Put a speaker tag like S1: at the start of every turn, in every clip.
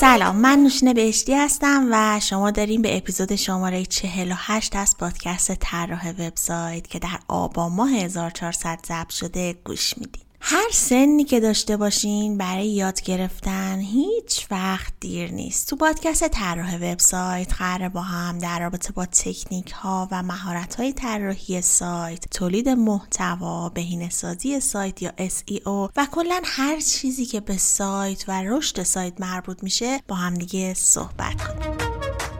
S1: سلام من نوشین بهشتی هستم و شما داریم به اپیزود شماره 48 از پادکست طراح وبسایت که در آبان ماه 1400 ضبط شده گوش می‌دید هر سنی که داشته باشین برای یاد گرفتن هیچ وقت دیر نیست. تو پادکست طراح وبسایت قرار با هم در رابطه با تکنیک ها و مهارت های طراحی سایت، تولید محتوا، بهینه سازی سایت یا SEO و کلا هر چیزی که به سایت و رشد سایت مربوط میشه با هم دیگه صحبت کنیم.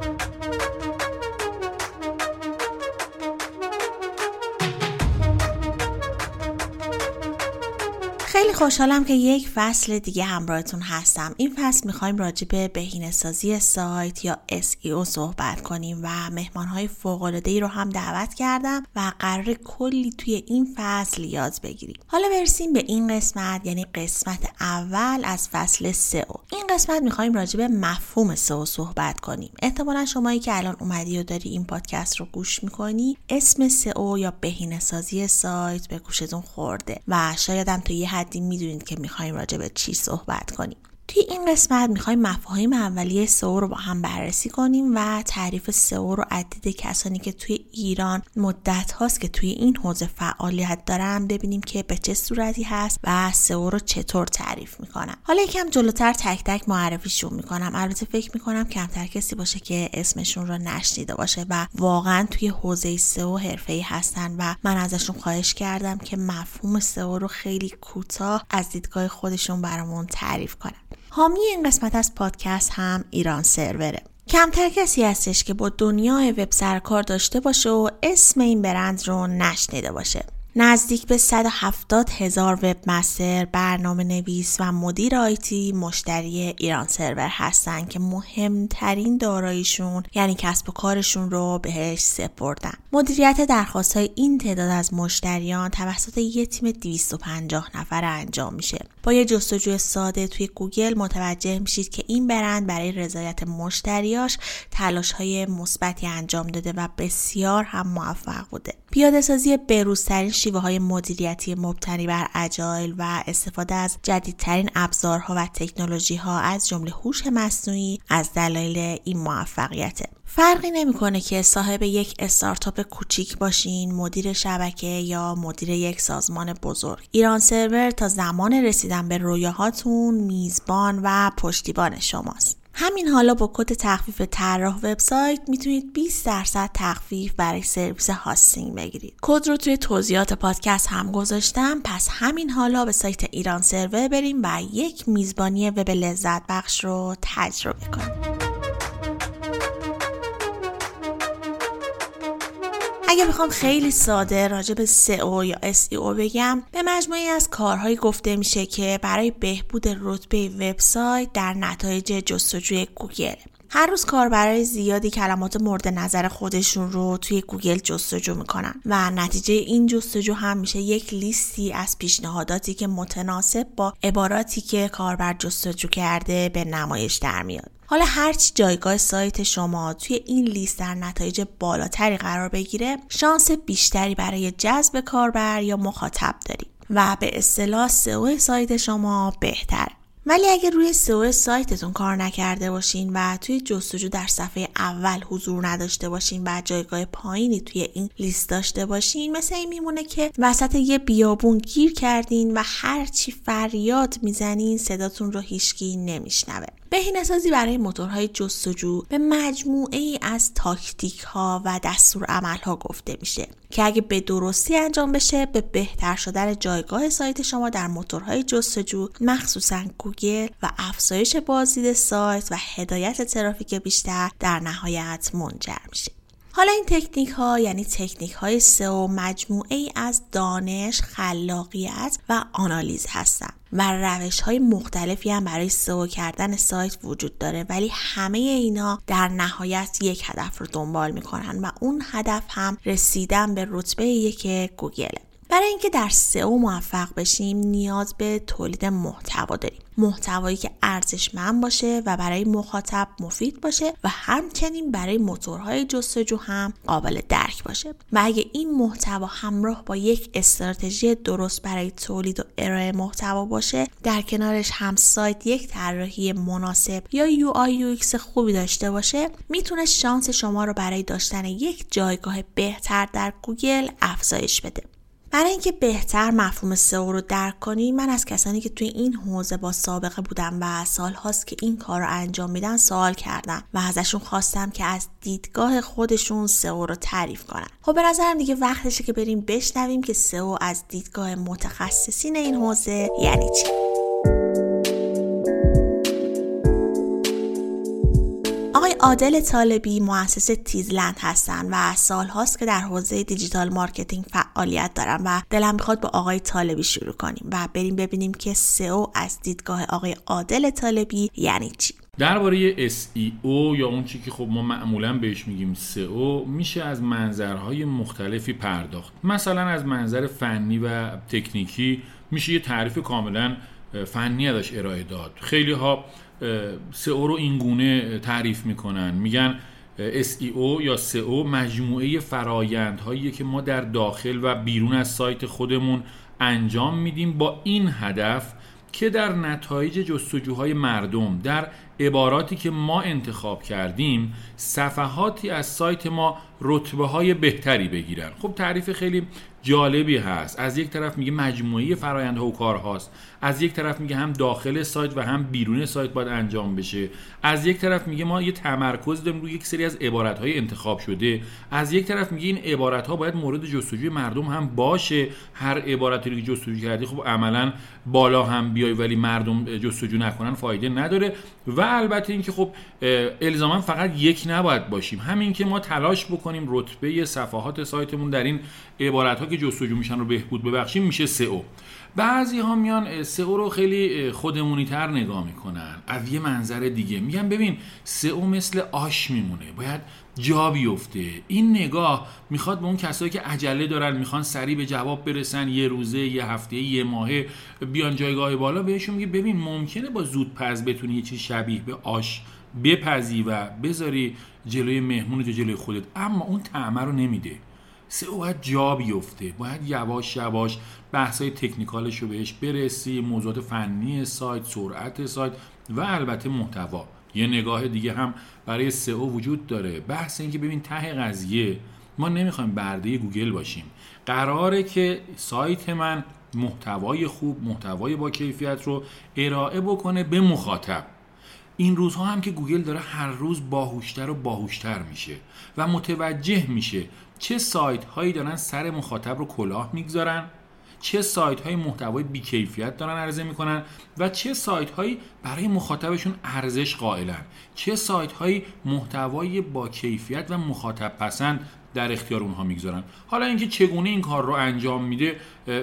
S1: خیلی خوشحالم که یک فصل دیگه همراهتون هستم. این فصل می‌خوایم راجع به بهینه سازی سایت یا SEO صحبت کنیم و مهمان های فوق ای رو هم دعوت کردم و قرار کلی توی این فصل یاد بگیریم. حالا برسیم به این قسمت یعنی قسمت اول از فصل SEO این قسمت می‌خوایم راجع به مفهوم SEO صحبت کنیم. احتمالا شمایی که الان اومدی و داری این پادکست رو گوش می‌کنی اسم SEO یا بهینه سازی سایت به گوشتون خورده و شایدم تو یه حدی می‌دونید که می‌خوایم راجع به چی صحبت کنیم. توی این قسمت می‌خوایم مفاهیم اولیه سئو رو با هم بررسی کنیم و تعریف سئو رو عدید کسانی که توی ایران مدت هاست که توی این حوزه فعالیت دارن ببینیم که به چه صورتی هست و سئو رو چطور تعریف می‌کنم حالا یکم جلوتر تک تک معرفیشون می‌کنم. البته فکر می‌کنم کمتر کسی باشه که اسمشون رو نشنیده باشه و واقعا توی حوزه سئو حرفه‌ای هستن و من ازشون خواهش کردم که مفهوم سئو رو خیلی کوتاه از دیدگاه خودشون برامون تعریف کنن. حامی این قسمت از پادکست هم ایران سروره کمتر کسی هستش که با دنیای وب سر و کار داشته باشه و اسم این برند رو نشنیده باشه. نزدیک به 170 هزار webmaster، برنامه نویس و مدیر IT مشتری ایران سرور هستن که مهمترین داراییشون یعنی کسب و کارشون رو بهش سپردن. مدیریت درخواست های این تعداد از مشتریان توسط یه تیم 250 نفر انجام میشه. با یه جستجوی ساده توی گوگل متوجه میشید که این برند برای رضایت مشتریاش تلاش های مثبتی انجام داده و بسیار هم موفق بوده. پیاده سازی بروزترین شیوه های مدیریتی مبتنی بر agile و استفاده از جدیدترین ابزارها و تکنولوژی ها از جمله هوش مصنوعی از دلایل این موفقیته فرقی نمی‌کنه که صاحب یک استارتاپ کوچیک باشین، مدیر شبکه یا مدیر یک سازمان بزرگ. ایران سرور تا زمان رسیدن به رویاهاتون میزبان و پشتیبان شماست. همین حالا با کد تخفیف طراح وبسایت می‌تونید 20 درصد تخفیف برای سرویس hosting بگیرید. کد رو توی توضیحات پادکست هم گذاشتم پس همین حالا به سایت ایران سرور برین و یک میزبانی وب لذت بخش رو تجربه کنیم. اگه بخوام خیلی ساده راجع به SEO یا SEO بگم به مجموعه‌ای از کارهایی گفته میشه که برای بهبود رتبه وبسایت در نتایج جستجوی گوگل. هر روز کاربرای زیادی کلمات مورد نظر خودشون رو توی گوگل جستجو می‌کنن و نتیجه این جستجو هم میشه یک لیستی از پیشنهاداتی که متناسب با عباراتی که کاربر جستجو کرده به نمایش در میاد. حالا هرچی جایگاه سایت شما توی این لیست در نتایج بالاتری قرار بگیره شانس بیشتری برای جذب کاربر یا مخاطب دارید و به اصطلاح سئو سایت شما بهتر ولی اگر روی سئو سایتتون کار نکرده باشین و توی جستجو در صفحه اول حضور نداشته باشین و جایگاه پایینی توی این لیست داشته باشین مثل این میمونه که وسط یه بیابون گیر کردین و هرچی فریاد می‌زنین صداتون رو هیچکی نمیشنوه. بهینه سازی برای موتورهای جستجو به مجموعه ای از تاکتیک ها و دستور عمل ها گفته میشه که اگه به درستی انجام بشه به بهتر شدن جایگاه سایت شما در موتورهای جستجو مخصوصا گوگل و افزایش بازدید سایت و هدایت ترافیک بیشتر در نهایت منجر میشه. حالا این تکنیک ها یعنی تکنیک های سئو مجموعه ای از دانش، خلاقیت و آنالیز هستند و روش های مختلفی هم برای سئو کردن سایت وجود داره ولی همه اینا در نهایت یک هدف رو دنبال می‌کنن و اون هدف هم رسیدن به رتبه یک گوگله برای اینکه در سئو موفق بشیم نیاز به تولید محتوا داریم. محتوایی که ارزشمند باشه و برای مخاطب مفید باشه و همچنین برای موتورهای جستجو هم قابل درک باشه. و اگه این محتوا همراه با یک استراتژی درست برای تولید و ارائه محتوا باشه در کنارش هم سایت یک طراحی مناسب یا یو آی خوبی داشته باشه می‌تونه شانس شما رو برای داشتن یک جایگاه بهتر در گوگل افزایش بده. برای اینکه بهتر مفهوم سئو رو درک کنیم من از کسانی که توی این حوزه با سابقه بودم و سالهاست که این کار رو انجام میدن سوال کردم و ازشون خواستم که از دیدگاه خودشون سئو رو تعریف کنن. خب به نظرم دیگه وقتشه که بریم بشنویم که سئو از دیدگاه متخصصین این حوزه یعنی چی. عادل طالبی مؤسس تیزلند هستند و سالهاست که در حوزه digital marketing فعالیت دارن و دلم می‌خواد با آقای طالبی شروع کنیم و بریم ببینیم که سئو از دیدگاه آقای عادل طالبی یعنی چی.
S2: درباره SEO یا اون چی که خب ما معمولا بهش میگیم SEO میشه از منظرهای مختلفی پرداخت. مثلا از منظر فنی و تکنیکی میشه یه تعریف کاملا فنی ازش ارائه داد. خیلی ها سئو رو این گونه تعریف می‌کنن. میگن SEO یا SEO مجموعه فرایندهایی که ما در داخل و بیرون از سایت خودمون انجام میدیم با این هدف که در نتایج جستجوهای مردم در عباراتی که ما انتخاب کردیم صفحاتی از سایت ما رتبه های بهتری بگیرن. خب تعریف خیلی جالبی هست. از یک طرف میگه مجموعه فرایندها و کارهاست. از یک طرف میگه هم داخل سایت و هم بیرون سایت باید انجام بشه. از یک طرف میگه ما یه تمرکز داریم روی یک سری از عبارت های انتخاب شده. از یک طرف میگه این عبارت ها باید مورد جستجوی مردم هم باشه. هر عبارتی رو که جستجو کردی خب عملا بالا هم بیای ولی مردم جستجو نکنن فایده نداره. و البته اینکه خب الزاما فقط یک نباید باشیم. همین که ما تلاش بکنیم رتبه صفحات سایتمون در این عبارت ها که جستجو میشن رو بهبود ببخشیم میشه سئو. بعضی ها میان سئو رو خیلی خودمونی تر نگاه می‌کنن. از یه منظر دیگه. میگن ببین سئو مثل آش میمونه. باید جا بیفته. این نگاه می‌خواد به اون کسایی که عجله دارن می‌خوان سریع به جواب برسن یه روزه یه هفته یه ماهه بیان جایگاه بالا بهشون میگه ببین ممکنه با زود پز بتونی یه چیز شبیه به آش بپزی و بذاری جلوی مهمون جلوی خودت. اما اون طعمه رو نمیده. سئو باید جا بیفته. باید یواش یواش بحثای تکنیکالش رو بهش برسی موضوعات فنی سایت سرعت سایت و البته محتوا. یه نگاه دیگه هم برای سئو وجود داره. بحث اینکه ببین ته قضیه ما نمی‌خوایم برده گوگل باشیم. قراره که سایت من محتوای خوب محتوای با کیفیت رو ارائه بکنه به مخاطب. این روزها هم که گوگل داره هر روز باهوشتر و باهوشتر میشه و متوجه میشه چه سایت هایی دارن سر مخاطب رو کلاه می‌گذارن. چه سایت های محتوای بیکیفیت دارن عرضه می‌کنن و چه سایت هایی برای مخاطبشون ارزش قائلن. چه سایت هایی محتوای با کیفیت و مخاطب پسند در اختیار اونها می‌گذارن. حالا اینکه چگونه این کار رو انجام میده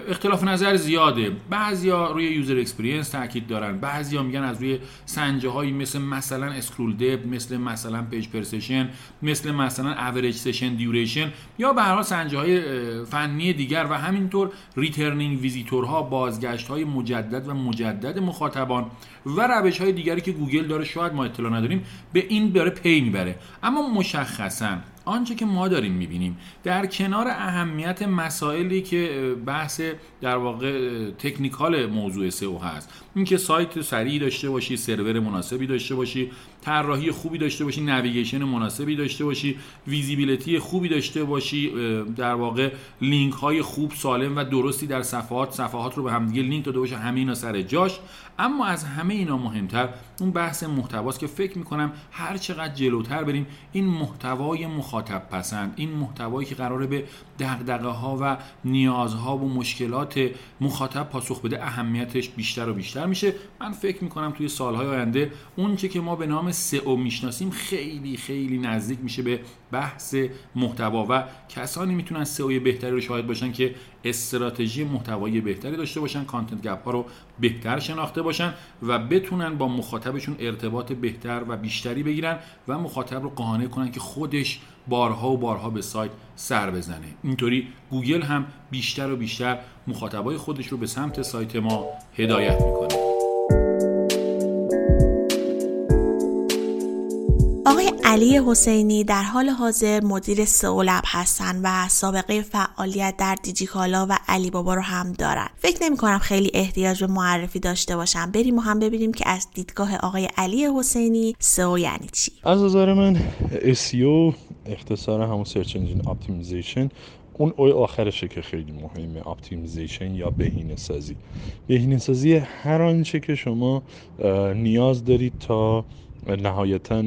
S2: اختلاف نظر زیاده. بعضیا روی user experience تاکید دارن. بعضیا میگن از روی سنجه هایی مثل مثلا scroll depth مثل مثلا page per session مثل مثلا average session duration یا به هر حال سنجه های فنی دیگر و همینطور returning visitor ها بازگشت های مجدد و مجدد مخاطبان و روش های دیگری که گوگل داره شاید ما اطلاع نداریم به این داره پی می‌بره. اما مشخصا آنچه که ما داریم می‌بینیم در کنار اهمیت مسائلی که بحث در واقع technical موضوع سئو هست. اینکه سایت سریعی داشته باشی سرور مناسبی داشته باشی طراحی خوبی داشته باشی navigation مناسبی داشته باشی visibility خوبی داشته باشی در واقع لینک های خوب سالم و درستی در صفحات صفحات رو به همدیگه لینک داده باشه همه اینا سر جاش. اما از همه اینا مهمتر اون بحث محتواست که فکر می‌کنم هر چقدر جلوتر بریم این محتوای مخاطب پسند این محتوایی که قراره به دغدغه ها و نیازها و مشکلات مخاطب پاسخ بده اهمیتش بیشتر و بیشتر میشه. من فکر می‌کنم توی سالهای آینده اون که ما به نام سئو می‌شناسیم خیلی خیلی نزدیک میشه به بحث محتوا و کسانی می‌تونن سئو بهتری رو شاهد باشن که استراتژی محتوایی بهتری داشته باشن کانتنت گپ ها رو بهتر شناخته باشن و بتونن با مخاطبشون ارتباط بهتر و بیشتری بگیرن و مخاطب رو قانع کنن که خودش بارها و بارها به سایت سر بزنه. اینطوری گوگل هم بیشتر و بیشتر مخاطبای خودش رو به سمت سایت ما هدایت می‌کنه.
S1: علی حسینی در حال حاضر مدیر سئولب هستن و سابقه فعالیت در دیجیکالا و علی بابا رو هم دارن. فکر نمی کنم خیلی احتیاج به معرفی داشته باشم. بریم و هم ببینیم که از دیدگاه آقای علی حسینی سئو یعنی چی.
S3: از نظر من SEO اختصار همون search engine optimization اون O ی آخرشه که خیلی مهمه optimization یا بهینه سازی. بهینه سازی هر آنچه که شما نیاز دارید تا نهایتا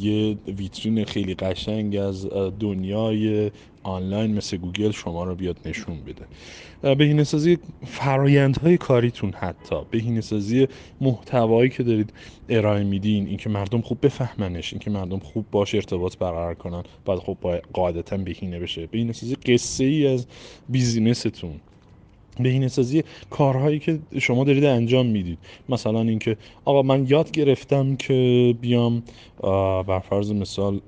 S3: یه ویترین خیلی قشنگ از دنیای آنلاین مثل گوگل شما رو بیاد نشون بده. بهینه سازی فرایندهای کاریتون حتی بهینه سازی محتوایی که دارید ارائه میدین اینکه مردم خوب بفهمنش اینکه مردم خوب باش ارتباط برقرار کنن بعد خب قاعدتا بهینه بشه. بهینه سازی قصه ای از بیزینستون. بهینه سازی کارهایی که شما دارید انجام می‌دید. مثلا اینکه آقا من یاد گرفتم که بیام بر فرض مثال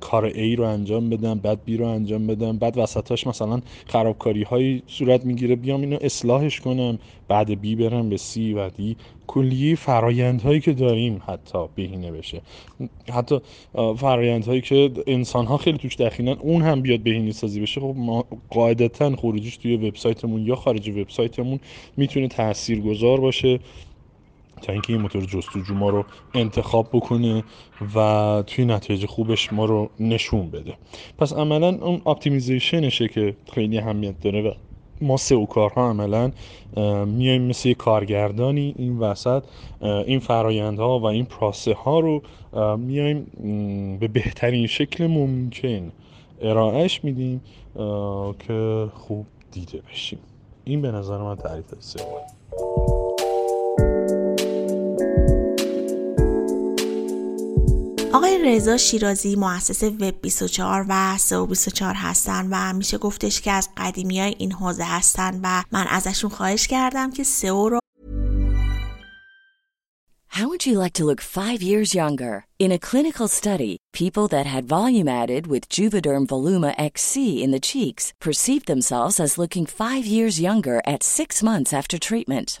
S3: کار A رو انجام بدم بعد B رو انجام بدم بعد وسطاش مثلا خرابکاری هایی صورت می‌گیره بیام اینو اصلاحش کنم بعد B برم به C و D. کلیه فرایندهایی که داریم حتی بهینه بشه. حتی فرایندهایی که انسان ها خیلی توش دخیلن اون هم بیاد بهینه سازی بشه خب ما قاعدتا خروجیش توی وبسایتمون یا خارج وبسایتمون می‌تونه تاثیرگذار باشه تا اینکه این موتور جستجو ما رو انتخاب بکنه و توی نتایج خوبش ما رو نشون بده. پس عملا اون اپتیمیزیشنشه که خیلی اهمیت داره و ما سئو کارها عملا میایم مثل کارگردانی این وسط این فرایندها و این پراسه ها رو میایم به بهترین شکل ممکن ارائهش میدیم که خوب دیده بشیم. این به نظر من تعریف سئو
S1: رضا شیرازی مؤسس وب 24 و سو 24 هستن و میشه گفتش که از قدیمی های این حوزه هستن و من ازشون خواهش کردم که سئو رو
S4: How would you like to look 5 years younger? In a clinical study, people that had volume added with Juvederm Voluma XC in the cheeks perceived themselves as looking 5 years younger at 6 months after treatment.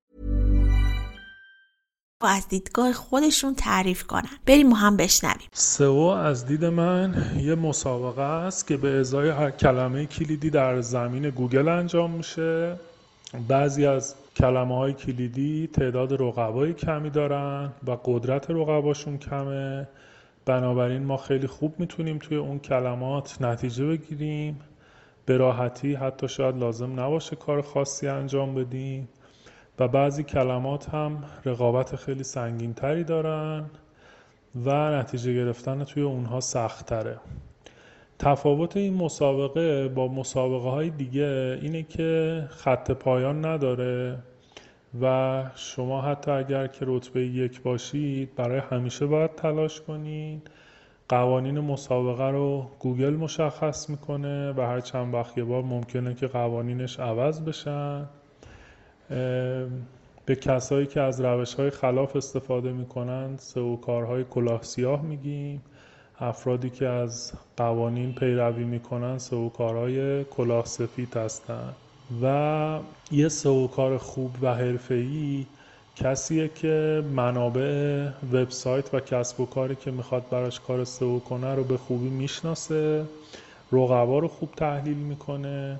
S5: و از دیدگاه خودشون تعریف کنن. بریم ما هم بشنویم.
S6: سئو از دید من یه مسابقه است که به ازای هر کلمه کلیدی در زمین گوگل انجام میشه. بعضی از کلمه های کلیدی تعداد رقبای کمی دارن و قدرت رقباشون کمه. بنابراین ما خیلی خوب می‌تونیم توی اون کلمات نتیجه بگیریم. به راحتی حتی شاید لازم نباشه کار خاصی انجام بدیم. و بعضی کلمات هم رقابت خیلی سنگین تری دارن و نتیجه گرفتن توی اونها سخت تره تفاوت این مسابقه با مسابقه های دیگه اینه که خط پایان نداره و شما حتی اگر که رتبه یک باشید برای همیشه باید تلاش کنید قوانین مسابقه رو گوگل مشخص می‌کنه و هر چند وقت یه بار ممکنه که قوانینش عوض بشن. به کسایی که از روش های خلاف استفاده می‌کنند سئو کارهای کلاه سیاه میگیم. افرادی که از قوانین پیروی می‌کنن سئو کارهای کلاه سفید هستند. و یه سئو کار خوب و حرفه‌ای کسیه که منابع وبسایت و کسب و کاری که می‌خواد براش کار سئو کنه رو به خوبی می‌شناسه رقبا رو خوب تحلیل می‌کنه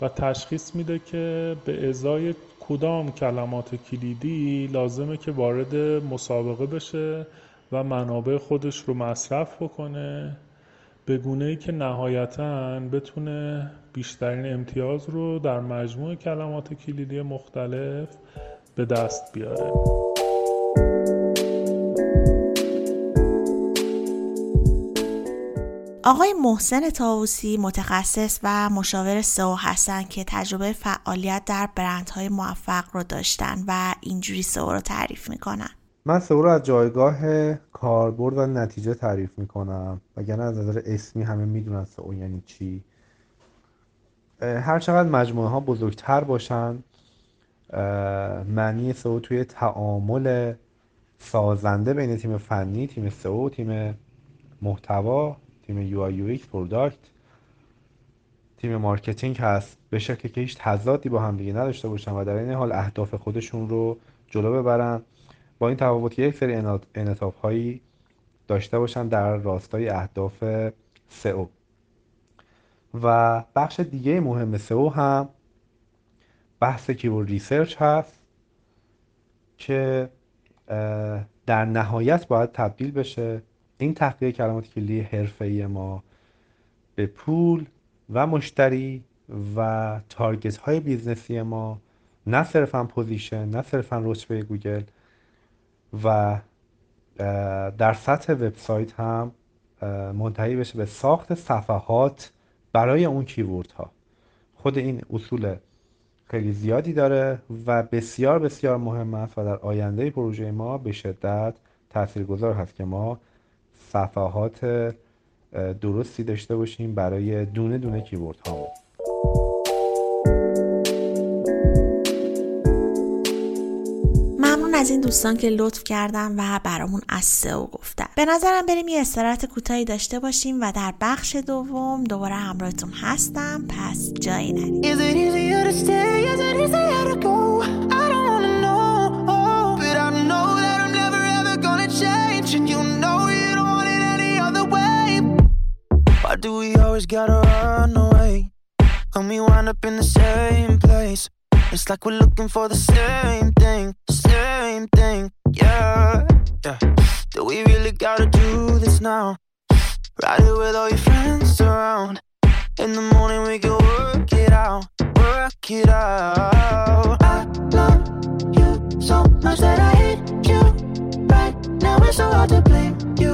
S6: و تشخیص میده که به ازای کدام کلمات کلیدی لازمه که وارد مسابقه بشه و منابع خودش رو مصرف بکنه به گونه ای که نهایتا بتونه بیشترین امتیاز رو در مجموع کلمات کلیدی مختلف به دست بیاره.
S5: آقای محسن تاوسی متخصص و مشاور سئو هستن که تجربه فعالیت در برندهای موفق رو داشتن و اینجوری سئو رو تعریف می‌کنن.
S7: من سئو رو از جایگاه کاربرد و نتیجه تعریف می‌کنم. وگرنه از نظر اسمی همه می‌دونن سئو یعنی چی. هر چقدر مجموعه ها بزرگتر باشن معنی سئو توی تعامل سازنده بین تیم فنی تیم سئو تیم محتوا تیم UI UX product تیم marketing هست. به شکلی که هیچ تضادی با هم دیگه نداشته باشن و در این حال اهداف خودشون رو جلو ببرن. با این تفاوت یک سری انعطاف هایی داشته باشن در راستای اهداف سئو و بخش دیگه مهم سئو هم بحث keyword research هست که در نهایت باید تبدیل بشه این تحقیق کلمات کلیدی حرفه‌ای ما به پول و مشتری و target های business ی ما نه صرفا position نه صرفا رتبه گوگل و در سطح وبسایت هم منتهی بشه به ساخت صفحات برای اون کیورد ها خود این اصول خیلی زیادی داره و بسیار بسیار مهم است و در آینده پروژه ما به شدت تاثیرگذار هست که ما صفحات درستی داشته باشیم برای دونه دونه کیورد ها
S5: ممنون از این دوستان که لطف کردن و برامون از سئو گفتن. به نظرم بریم یه استراحت کوتاهی داشته باشیم و در بخش دوم دوباره همراهتون هستم. پس جایی نرید. Do we always gotta run away? When we wind up in the same place, it's like we're looking for the same thing, same thing, yeah. yeah. Do we really gotta do this now? Ride it with all your friends around. In the morning we can work it out, work it out. I love you so much that I hate you. Right now it's so hard to blame you,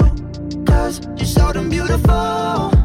S5: cause you're so damn beautiful.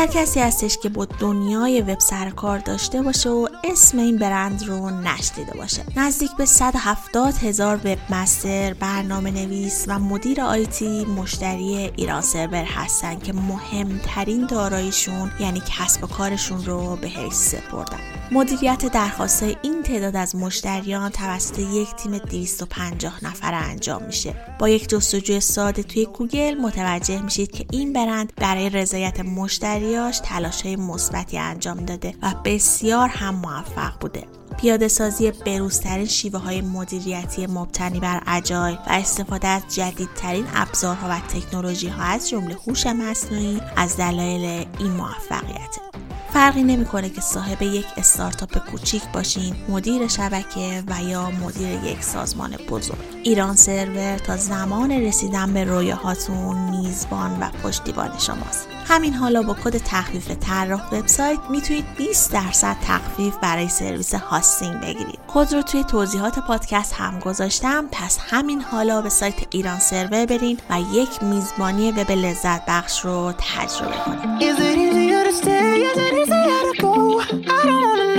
S1: کمتر کسی هستش که با دنیای وب سر کار داشته باشه و اسم این برند رو نشنیده باشه. نزدیک به 170 هزار وب مستر برنامه نویس و مدیر آیتی مشتری ایران سرور هستن که مهمترین داراییشون یعنی کسب و کارشون رو به حیث سپردن. مدیریت درخواست این تعداد از مشتریان توسط یک تیم 250 نفره انجام میشه. با یک جستجوی ساده توی گوگل متوجه میشید که این برند برای رضایت مشتریاش تلاشهای مثبتی انجام داده و بسیار هم موفق بوده. پیاده سازی بروزترین شیوه های مدیریتی مبتنی بر agile و استفاده از جدیدترین ابزارها و تکنولوژی ها از جمله هوش مصنوعی از دلایل این موفقیت. فرقی نمی‌کنه که صاحب یک استارتاپ کوچیک باشین مدیر شبکه و یا مدیر یک سازمان بزرگ. ایران سرور تا زمان رسیدن به رویاهاتون میزبان و پشتیبان شماست. همین حالا با کد تخفیف طراح وبسایت می‌تونید 20 درصد تخفیف برای سرویس hosting بگیرید. کد رو توی توضیحات پادکست هم گذاشتم. پس همین حالا به سایت ایران سرور برین و یک میزبانی وب لذت بخش رو تجربه کنید. understand. Is it easy how to go? I don't wanna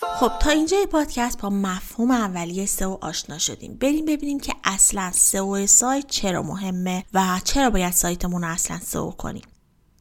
S1: خب تا اینجا پادکست با مفهوم اولیه سئو آشنا شدیم بریم ببینیم که اصلا سئو سایت چرا مهمه و چرا باید سایتمون رو اصلا سئو کنیم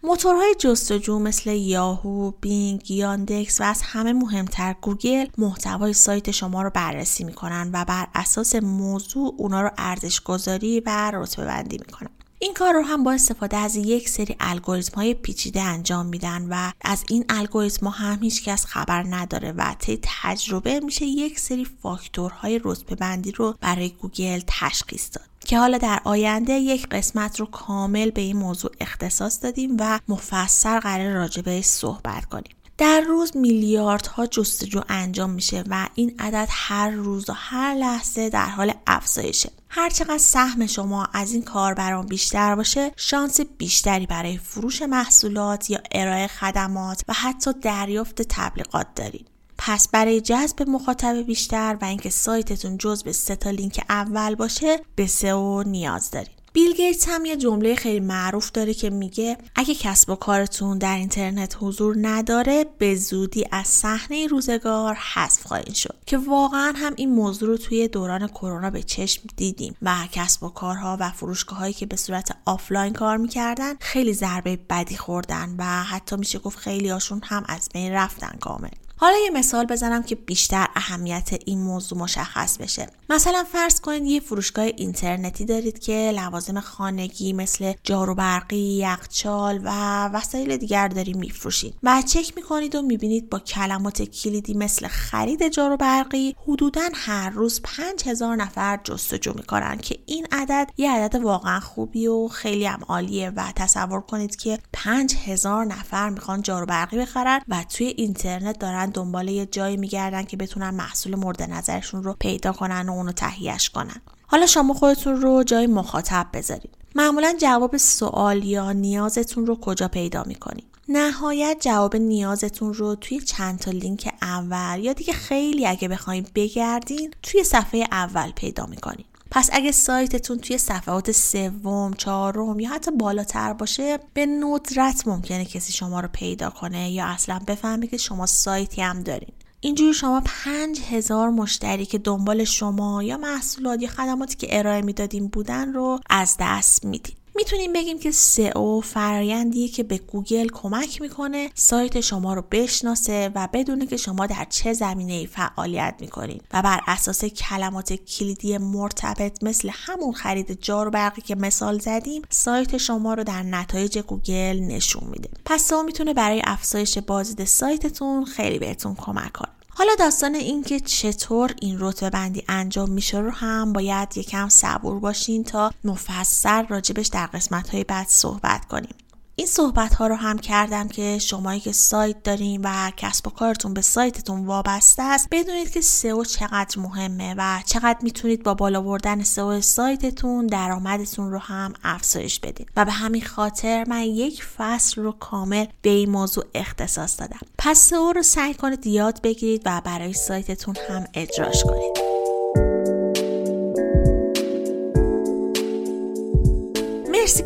S1: موتورهای جستجو مثل یاهو، بینگ، یاندکس و از همه مهمتر گوگل محتوای سایت شما رو بررسی می‌کنن و بر اساس موضوع اونا رو ارزش گذاری و رتبه بندی می‌کنن. این کار رو هم با استفاده از یک سری الگوریتم های پیچیده انجام میدن و از این الگوریتم هم هیچ کس خبر نداره و طی تجربه میشه یک سری فاکتورهای رتبه بندی رو برای گوگل تشخیص داد. که حالا در آینده یک قسمت رو کامل به این موضوع اختصاص دادیم و مفصل قرار راجبه صحبت کنیم. در روز میلیاردها جستجو انجام میشه و این عدد هر روز و هر لحظه در حال افزایشه. هرچقدر سهم شما از این کاربران بیشتر باشه شانس بیشتری برای فروش محصولات یا ارائه خدمات و حتی دریافت تبلیغات دارید. پس برای جذب مخاطب بیشتر و اینکه سایتتون جز به سه تا لینک اول باشه به سئو نیاز دارید. بیل گیتس هم یه جمله خیلی معروف داره که میگه اگه کسب و کارتون در اینترنت حضور نداره به زودی از صحنه روزگار حذف خواهید شد. که واقعا هم این موضوع رو توی دوران کرونا به چشم دیدیم و کسب و کارها و فروشگاه هایی که به صورت آفلاین کار می‌کردن خیلی ضربه بدی خوردن و حتی میشه گفت خیلی هاشون هم از بین رفتن کامل. حالا یه مثال بزنم که بیشتر اهمیت این موضوع مشخص بشه. مثلا فرض کنید یه فروشگاه اینترنتی دارید که لوازم خانگی مثل جارو برقی، یخچال و وسایل دیگر دارید میفروشید و چک می‌کنید و می‌بینید با کلمات کلیدی مثل خرید جارو برقی حدودا هر روز 5000 نفر جستجو می‌کنن که این عدد یه عدد واقعا خوبی و خیلی هم عالیه و تصور کنید که 5000 نفر می‌خوان جارو برقی بخرن و توی اینترنت دارن دنبال یه جایی میگردن که بتونن محصول مورد نظرشون رو پیدا کنن و اونو تهیهش کنن. حالا شما خودتون رو جای مخاطب بذارید. معمولا جواب سوال یا نیازتون رو کجا پیدا می‌کنید؟ نهایت جواب نیازتون رو توی چند تا لینک اول یا دیگه خیلی اگه بخواید بگردین توی صفحه اول پیدا می‌کنید. پس اگه سایتتون توی صفحات سوم، چهارم یا حتی بالاتر باشه به ندرت ممکنه کسی شما رو پیدا کنه یا اصلا بفهمه که شما سایتی هم دارین. اینجوری شما پنج هزار مشتری که دنبال شما یا محصولات یا خدماتی که ارائه می‌دادین بودن رو از دست می‌دید. می‌تونیم بگیم که سئو فرایندیه که به گوگل کمک می‌کنه سایت شما رو بشناسه و بدونه که شما در چه زمینه فعالیت می‌کنین و بر اساس کلمات کلیدی مرتبط مثل همون خرید جارو برقی که مثال زدیم سایت شما رو در نتایج گوگل نشون میده. پس سئو می‌تونه برای افزایش بازدید سایتتون خیلی بهتون کمک کنه. حالا داستان اینکه چطور این رتبه بندی انجام میشه رو هم باید یکم صبور باشین تا مفصل راجبش در قسمت های بعد صحبت کنیم. این صحبت ها رو هم کردم که شمایی که سایت دارین و کسب و کارتون به سایتتون وابسته است بدونید که سئو چقدر مهمه و چقدر می‌تونید با بالا بردن سئو سایتتون درآمدتون رو هم افزایش بدین. و به همین خاطر من یک فصل رو کامل به این موضوع اختصاص دادم. پس سئو رو سعی کنید یاد بگیرید و برای سایتتون هم اجراش کنید.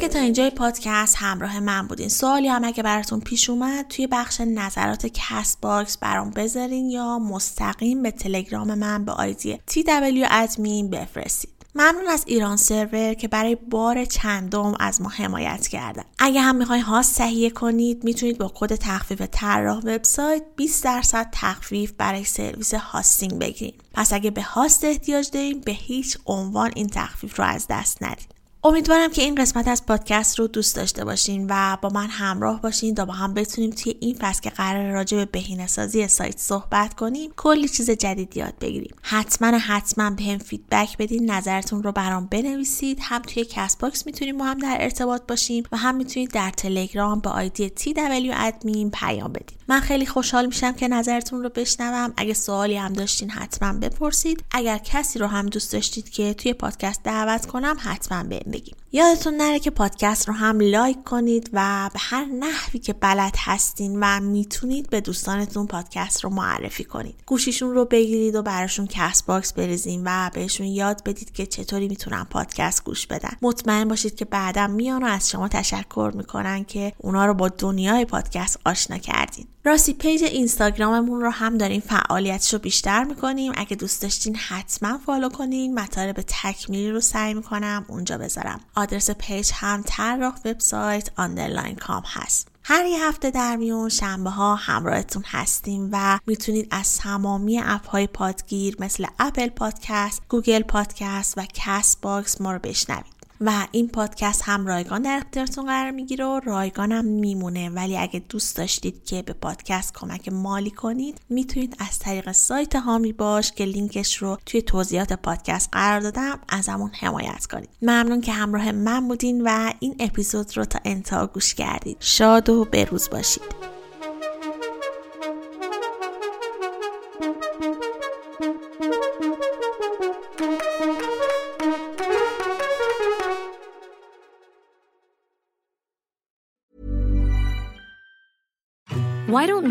S1: که تا اینجای پادکست همراه من بودین. سوالی هم اگه براتون پیش اومد توی بخش نظرات کست باکس برام بذارین یا مستقیم به تلگرام من به آیدی TW admin بفرستید. ممنون از ایران سرور که برای بار چندم از ما حمایت کردن اگه هم می‌خواین هاست تهیه کنید می‌تونید با کد تخفیف طراح وبسایت 20 درصد تخفیف برای سرویس هاستینگ بگیرید پس اگه به هاست احتیاج دارین به هیچ عنوان این تخفیف رو از دست ندید امیدوارم که این قسمت از پادکست رو دوست داشته باشین و با من همراه باشین تا با هم بتونیم توی این فصل که قرار راجع به بهینه سازی سایت صحبت کنیم کلی چیز جدید یاد بگیریم. حتما حتما بهم فیدبک بدین نظرتون رو برام بنویسید. هم توی کست باکس می‌تونیم با هم در ارتباط باشیم و هم می‌تونید در تلگرام با آیدی TW admin پیام بدید من خیلی خوشحال میشم که نظرتون رو بشنوم. اگه سوالی هم داشتین حتما بپرسید. اگر کسی رو هم دوست داشتید که توی پادکست دعوت کنم حتما بهم بگین یادتون نره که پادکست رو هم لایک کنید و به هر نحوی که بلد هستین و می‌تونید به دوستانتون پادکست رو معرفی کنید. گوشیشون رو بگیرید و براشون کست باکس بریزین و بهشون یاد بدید که چطوری می‌تونن پادکست گوش بدن. مطمئن باشید که بعدا میان و از شما تشکر می‌کنن که اونا رو با دنیای پادکست آشنا کردین. راستی پیج اینستاگراممون رو هم داریم فعالیتش رو بیشتر می‌کنیم. اگه دوست داشتین حتما follow کنین. مطالب تکمیلی رو سعی می‌کنم اونجا بذارم. آدرس پیج هم طراح وبسایت underline com هست. هر یه هفته در میون شنبه ها همراهتون هستیم و می‌تونید از تمامی اپ های پادگیر مثل اپل پادکست، گوگل پادکست و کست باکس ما رو بشنوید. و این پادکست هم رایگان در اختیارتون قرار می‌گیره و رایگانم میمونه. ولی اگه دوست داشتید که به پادکست کمک مالی کنید می‌تونید از طریق سایت هامی باش که لینکش رو توی توضیحات پادکست قرار دادم ازمون حمایت کنید. ممنون که همراه من بودین و این اپیزود رو تا انتها گوش کردید. شاد و بروز باشید.